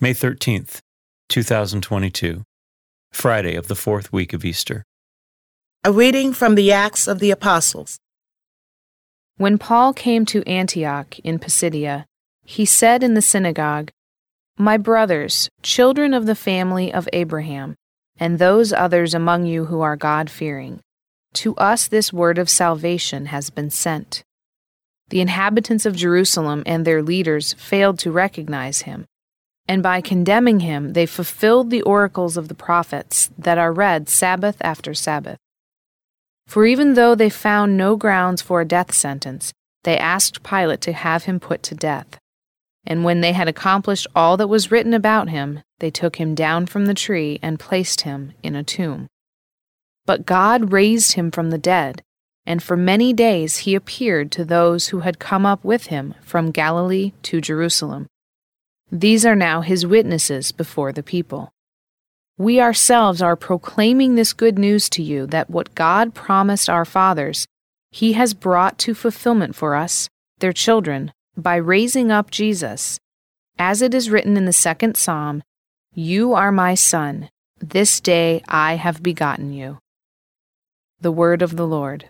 May 13th, 2022, Friday of the fourth week of Easter. A reading from the Acts of the Apostles. When Paul came to Antioch in Pisidia, he said in the synagogue, My brothers, children of the family of Abraham, and those others among you who are God fearing, to us this word of salvation has been sent. The inhabitants of Jerusalem and their leaders failed to recognize him, and by condemning him, they fulfilled the oracles of the prophets that are read Sabbath after Sabbath. For even though they found no grounds for a death sentence, they asked Pilate to have him put to death. And when they had accomplished all that was written about him, they took him down from the tree and placed him in a tomb. But God raised him from the dead, and for many days he appeared to those who had come up with him from Galilee to Jerusalem. These are now his witnesses before the people. We ourselves are proclaiming this good news to you that what God promised our fathers, he has brought to fulfillment for us, their children, by raising up Jesus. As it is written in the second psalm, You are my son, this day I have begotten you. The word of the Lord.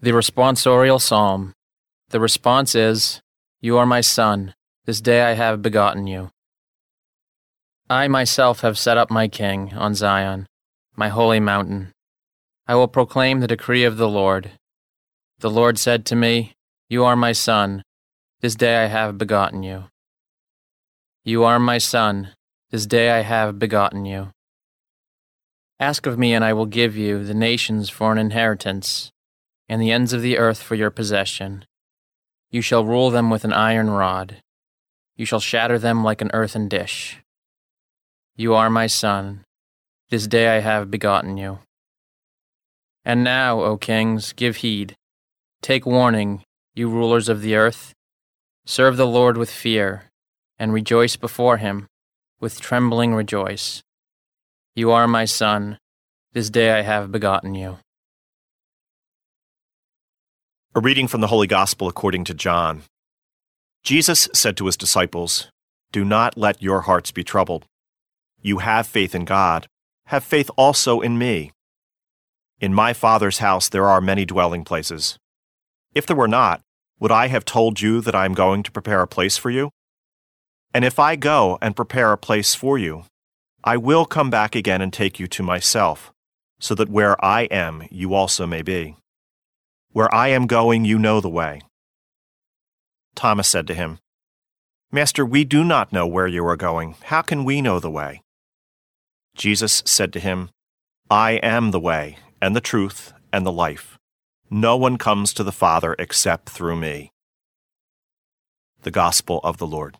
The responsorial psalm. The response is, You are my son, this day I have begotten you. I myself have set up my king on Zion, my holy mountain. I will proclaim the decree of the Lord. The Lord said to me, You are my son, this day I have begotten you. You are my son, this day I have begotten you. Ask of me, and I will give you the nations for an inheritance, and the ends of the earth for your possession. You shall rule them with an iron rod. You shall shatter them like an earthen dish. You are my son. This day I have begotten you. And now, O kings, give heed. Take warning, you rulers of the earth. Serve the Lord with fear, and rejoice before him. With trembling rejoice. You are my son. This day I have begotten you. A reading from the Holy Gospel according to John. Jesus said to his disciples, Do not let your hearts be troubled. You have faith in God, have faith also in me. In my Father's house there are many dwelling places. If there were not, would I have told you that I am going to prepare a place for you? And if I go and prepare a place for you, I will come back again and take you to myself, so that where I am, you also may be. Where I am going, you know the way. Thomas said to him, Master, we do not know where you are going. How can we know the way? Jesus said to him, I am the way, and the truth, and the life. No one comes to the Father except through me. The Gospel of the Lord.